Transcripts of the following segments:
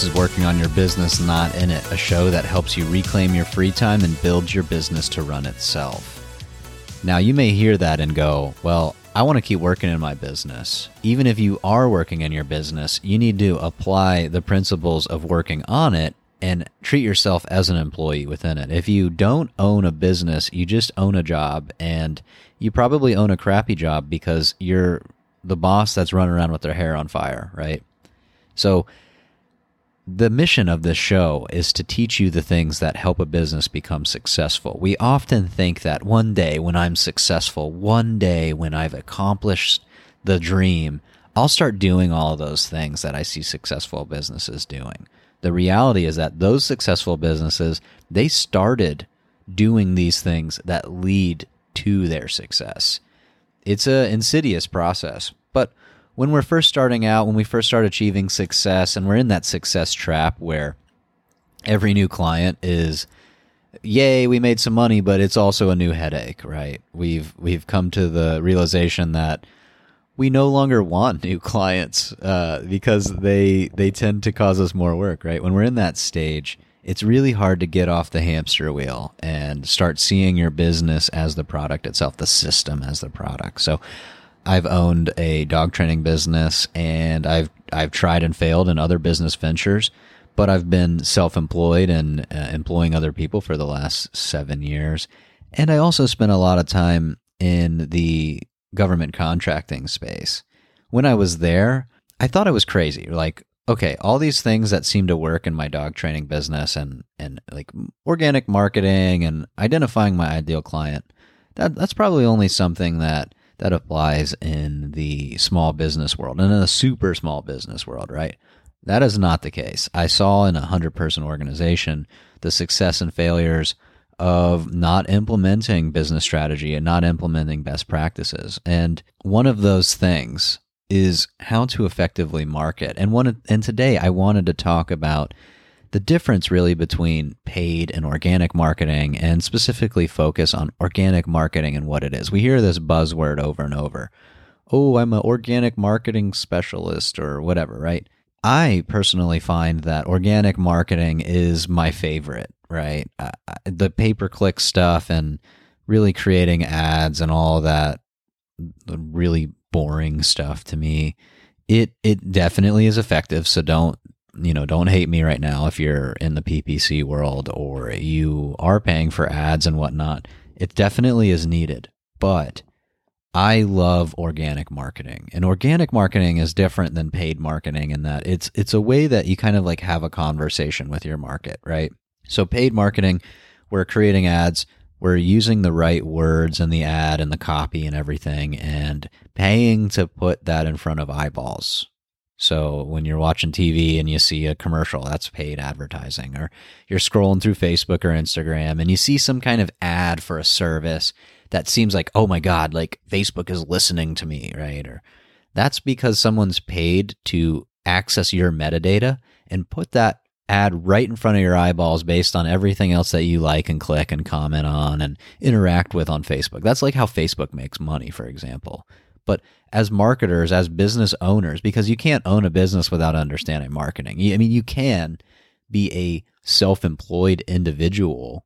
This is Working on Your Business, Not in It, a show that helps you reclaim your free time and build your business to run itself. Now, you may hear that and go, Well, I want to keep working in my business. Even if you are working in your business, you need to apply the principles of working on it and treat yourself as an employee within it. If you don't own a business, you just own a job and you probably own a crappy job because you're the boss that's running around with their hair on fire, right? So, the mission of this show is to teach you the things that help a business become successful. We often think that one day when I'm successful, one day when I've accomplished the dream, I'll start doing all those things that I see successful businesses doing. The reality is that those successful businesses, they started doing these things that lead to their success. It's an insidious process, but when we're first starting out, when we first start achieving success, and we're in that success trap where every new client is yay we made some money but it's also a new headache right? We've we've come to the realization that we no longer want new clients uh, because they they tend to cause us more work right? When we're in that stage it's really hard to get off the hamster wheel and start seeing your business as the product itself the system as the product. So I've owned a dog training business and I've I've tried and failed in other business ventures, but I've been self-employed and uh, employing other people for the last 7 years. And I also spent a lot of time in the government contracting space. When I was there, I thought I was crazy. Like, okay, all these things that seem to work in my dog training business and and like organic marketing and identifying my ideal client, that that's probably only something that that applies in the small business world and in the super small business world, right? That is not the case. I saw in a 100 person organization the success and failures of not implementing business strategy and not implementing best practices. And one of those things is how to effectively market. And one and today I wanted to talk about the difference really between paid and organic marketing and specifically focus on organic marketing and what it is. We hear this buzzword over and over. Oh, I'm an organic marketing specialist or whatever, right? I personally find that organic marketing is my favorite, right? Uh, the pay per click stuff and really creating ads and all that really boring stuff to me it it definitely is effective so don't you know, don't hate me right now if you're in the PPC world or you are paying for ads and whatnot. It definitely is needed. But I love organic marketing. And organic marketing is different than paid marketing in that it's it's a way that you kind of like have a conversation with your market, right? So paid marketing, we're creating ads, we're using the right words in the ad and the copy and everything and paying to put that in front of eyeballs, so when you're watching TV and you see a commercial, that's paid advertising. Or you're scrolling through Facebook or Instagram and you see some kind of ad for a service that seems like, oh my God, like Facebook is listening to me, right? Or that's because someone's paid to access your metadata and put that ad right in front of your eyeballs based on everything else that you like and click and comment on and interact with on Facebook. That's like how Facebook makes money, for example. But as marketers, as business owners, because you can't own a business without understanding marketing. I mean, you can be a self employed individual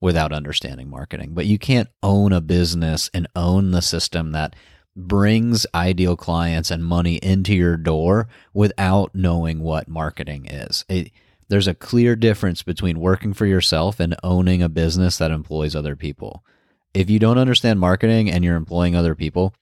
without understanding marketing, but you can't own a business and own the system that brings ideal clients and money into your door without knowing what marketing is. It, there's a clear difference between working for yourself and owning a business that employs other people. If you don't understand marketing and you're employing other people,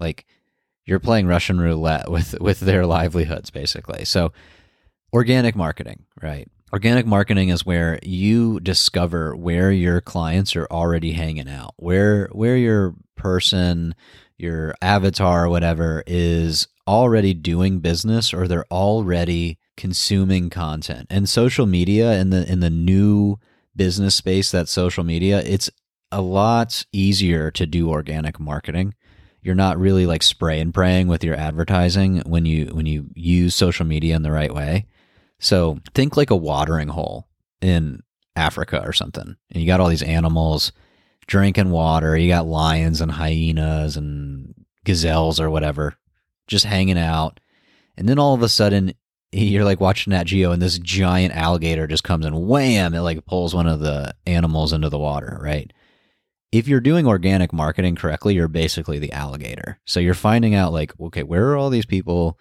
like you're playing Russian roulette with with their livelihoods basically. So organic marketing, right? Organic marketing is where you discover where your clients are already hanging out, where where your person, your avatar, whatever is already doing business or they're already consuming content. And social media in the in the new business space that social media, it's a lot easier to do organic marketing you're not really like spray and praying with your advertising when you when you use social media in the right way. So think like a watering hole in Africa or something. And you got all these animals drinking water. You got lions and hyenas and gazelles or whatever just hanging out. And then all of a sudden you're like watching Nat Geo and this giant alligator just comes and wham it like pulls one of the animals into the water right if you're doing organic marketing correctly you're basically the alligator. So you're finding out like okay where are all these people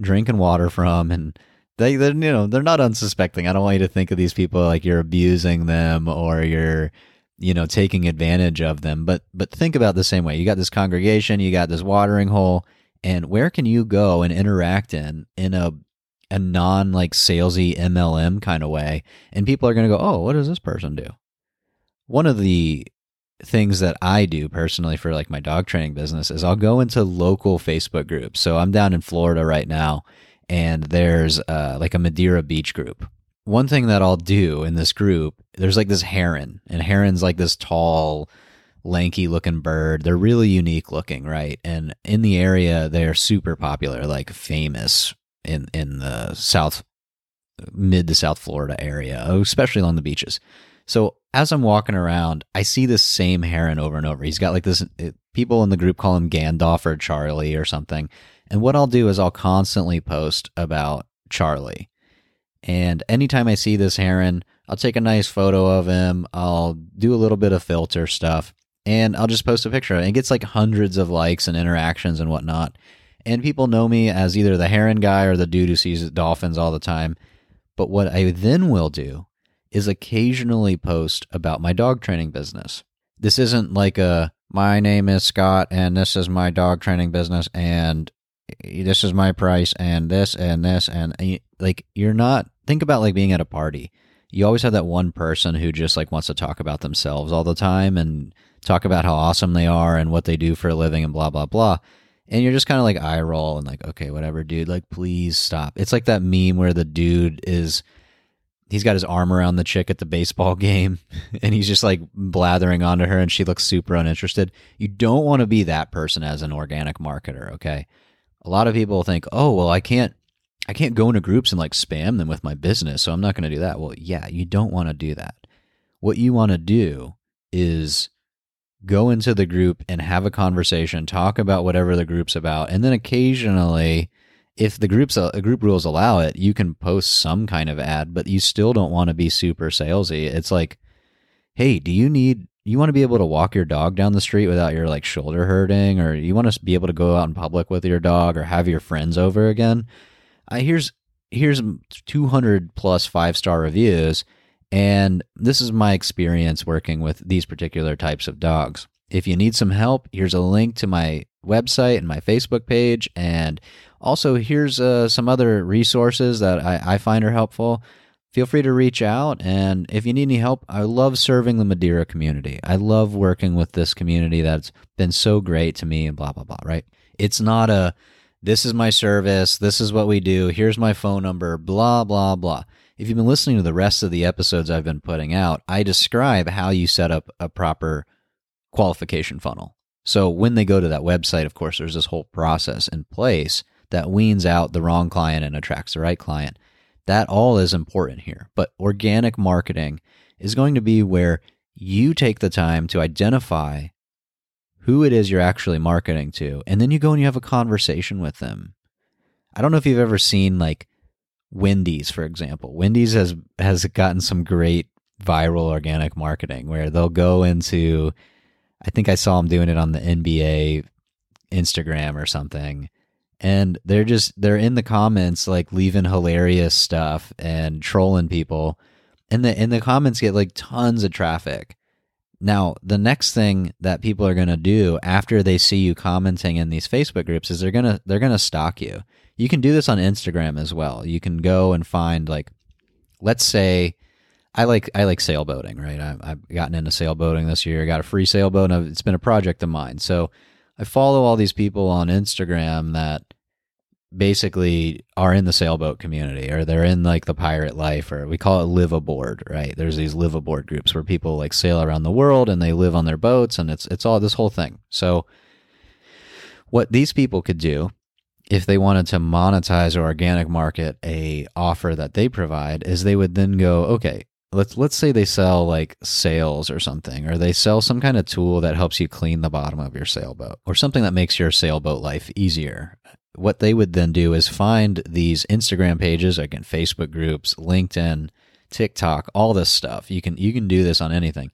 drinking water from? And they they you know they're not unsuspecting. I don't want you to think of these people like you're abusing them or you're you know taking advantage of them. But but think about the same way. You got this congregation you got this watering hole and where can you go and interact in in a a non like salesy MLM kind of way, and people are going to go, "Oh, what does this person do?" One of the things that I do personally for like my dog training business is I'll go into local Facebook groups. So I'm down in Florida right now, and there's uh, like a Madeira Beach group. One thing that I'll do in this group, there's like this heron, and heron's like this tall, lanky looking bird. They're really unique looking, right? And in the area, they're super popular, like famous in in the south mid to south Florida area, oh, especially along the beaches. So as I'm walking around, I see this same heron over and over. He's got like this. It, people in the group call him Gandalf or Charlie or something. And what I'll do is I'll constantly post about Charlie. And anytime I see this heron, I'll take a nice photo of him. I'll do a little bit of filter stuff, and I'll just post a picture. And it gets like hundreds of likes and interactions and whatnot and people know me as either the heron guy or the dude who sees dolphins all the time. But what I then will do is occasionally post about my dog training business. This isn't like a my name is Scott and this is my dog training business and eh, this is my price and this and this and eh, like you're not think about like being at a party. You always have that one person who just like wants to talk about themselves all the time and talk about how awesome they are and what they do for a living and blah blah blah and you're just kind of like eye roll and like okay whatever dude like please stop. It's like that meme where the dude is he's got his arm around the chick at the baseball game and he's just like blathering onto her and she looks super uninterested. You don't want to be that person as an organic marketer okay? A lot of people think oh well i can't i can't go into groups and like spam them with my business so i'm not going to do that. Well yeah you don't want to do that. What you want to do is go into the group and have a conversation, talk about whatever the group's about, and then occasionally, if the group's a uh, group rules allow it, you can post some kind of ad, but you still don't want to be super salesy. It's like, hey, do you need you want to be able to walk your dog down the street without your like shoulder hurting or you want to be able to go out in public with your dog or have your friends over again I, here's here's 200 plus five star reviews and this is my experience working with these particular types of dogs. If you need some help, here's a link to my website and my Facebook page. And also, here's uh, some other resources that I, I find are helpful. Feel free to reach out. And if you need any help, I love serving the Madeira community. I love working with this community that's been so great to me and blah, blah, blah, right? It's not a, this is my service, this is what we do, here's my phone number, blah, blah, blah. If you've been listening to the rest of the episodes I've been putting out, I describe how you set up a proper qualification funnel. So when they go to that website, of course, there's this whole process in place that weans out the wrong client and attracts the right client. That all is important here. But organic marketing is going to be where you take the time to identify who it is you're actually marketing to, and then you go and you have a conversation with them. I don't know if you've ever seen like Wendy's, for example. Wendy's has has gotten some great viral organic marketing where they'll go into I think I saw them doing it on the NBA Instagram or something. And they're just they're in the comments like leaving hilarious stuff and trolling people. And the and the comments get like tons of traffic. Now, the next thing that people are going to do after they see you commenting in these Facebook groups is they're going to they're going to stalk you. You can do this on Instagram as well. You can go and find like, let's say, I like I like sailboating, right? I, have gotten into sailboating this year. I got a free sailboat, and it's been a project of mine. So I follow all these people on Instagram that basically are in the sailboat community or they're in like the pirate life or we call it live aboard right? There's these live aboard groups where people like sail around the world and they live on their boats and it's it's all this whole thing. So what these people could do if they wanted to monetize or organic market a offer that they provide is they would then go okay let's let's say they sell like sails or something or they sell some kind of tool that helps you clean the bottom of your sailboat or something that makes your sailboat life easier what they would then do is find these Instagram pages, again, Facebook groups, LinkedIn, TikTok, all this stuff. You can you can do this on anything.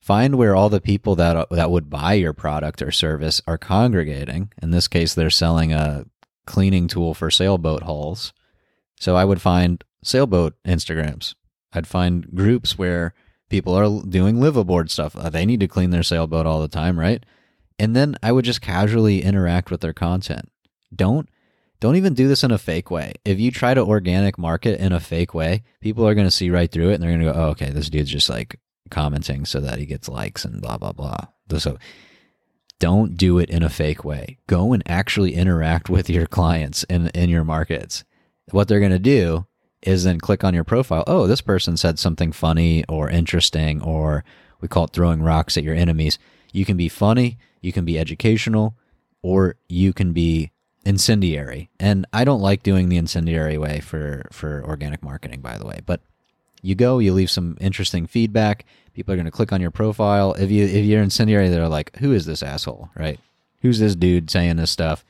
Find where all the people that that would buy your product or service are congregating. In this case, they're selling a cleaning tool for sailboat hulls. So I would find sailboat Instagrams. I'd find groups where people are doing liveaboard stuff. Uh, they need to clean their sailboat all the time, right? And then I would just casually interact with their content. Don't don't even do this in a fake way. If you try to organic market in a fake way, people are going to see right through it and they're going to go, "Oh, okay, this dude's just like commenting so that he gets likes and blah blah blah." So don't do it in a fake way. Go and actually interact with your clients in in your markets. What they're going to do is then click on your profile. Oh, this person said something funny or interesting or we call it throwing rocks at your enemies. You can be funny, you can be educational, or you can be incendiary. And I don't like doing the incendiary way for for organic marketing by the way, but you go, you leave some interesting feedback. People are going to click on your profile. If you if you're incendiary, they're like, "Who is this asshole?" Right? Who's this dude saying this stuff?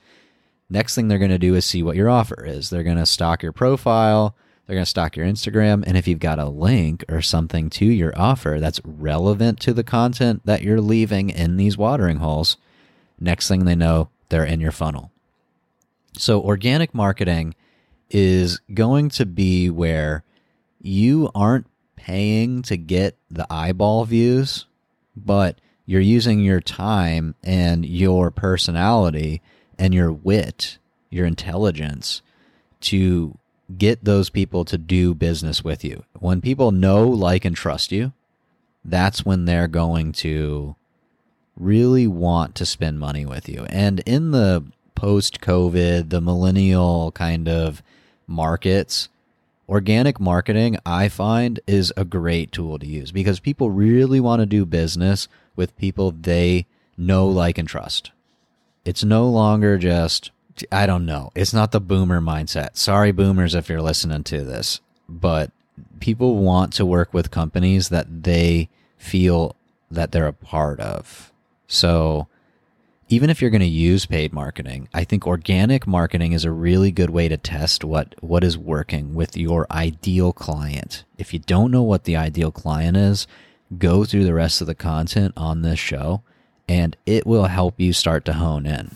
Next thing they're going to do is see what your offer is. They're going to stalk your profile. They're going to stalk your Instagram. And if you've got a link or something to your offer that's relevant to the content that you're leaving in these watering holes, next thing they know, they're in your funnel. So, organic marketing is going to be where you aren't paying to get the eyeball views, but you're using your time and your personality and your wit, your intelligence to get those people to do business with you. When people know, like, and trust you, that's when they're going to really want to spend money with you. And in the post COVID, the millennial kind of markets, organic marketing, I find, is a great tool to use because people really want to do business with people they know, like, and trust. It's no longer just I don't know. It's not the boomer mindset. Sorry, boomers, if you're listening to this, but people want to work with companies that they feel that they're a part of. So, even if you're going to use paid marketing, I think organic marketing is a really good way to test what what is working with your ideal client. If you don't know what the ideal client is, go through the rest of the content on this show and it will help you start to hone in.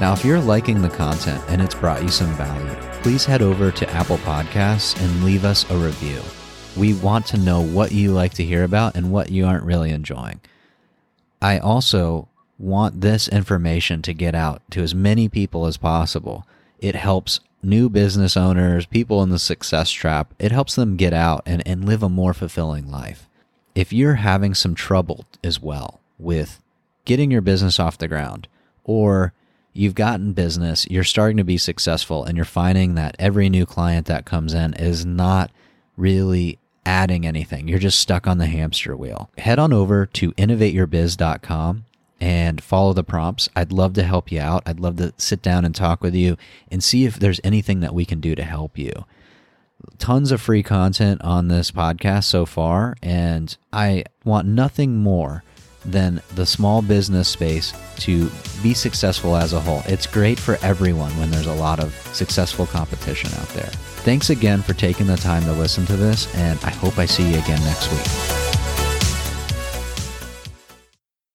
Now, if you're liking the content and it's brought you some value, please head over to Apple Podcasts and leave us a review. We want to know what you like to hear about and what you aren't really enjoying. I also want this information to get out to as many people as possible. It helps new business owners, people in the success trap, it helps them get out and, and live a more fulfilling life. If you're having some trouble as well with getting your business off the ground or you've gotten business, you're starting to be successful, and you're finding that every new client that comes in is not really adding anything. You're just stuck on the hamster wheel. Head on over to innovateyourbiz.com and follow the prompts. I'd love to help you out. I'd love to sit down and talk with you and see if there's anything that we can do to help you. Tons of free content on this podcast so far, and I want nothing more than the small business space to be successful as a whole. It's great for everyone when there's a lot of successful competition out there. Thanks again for taking the time to listen to this, and I hope I see you again next week.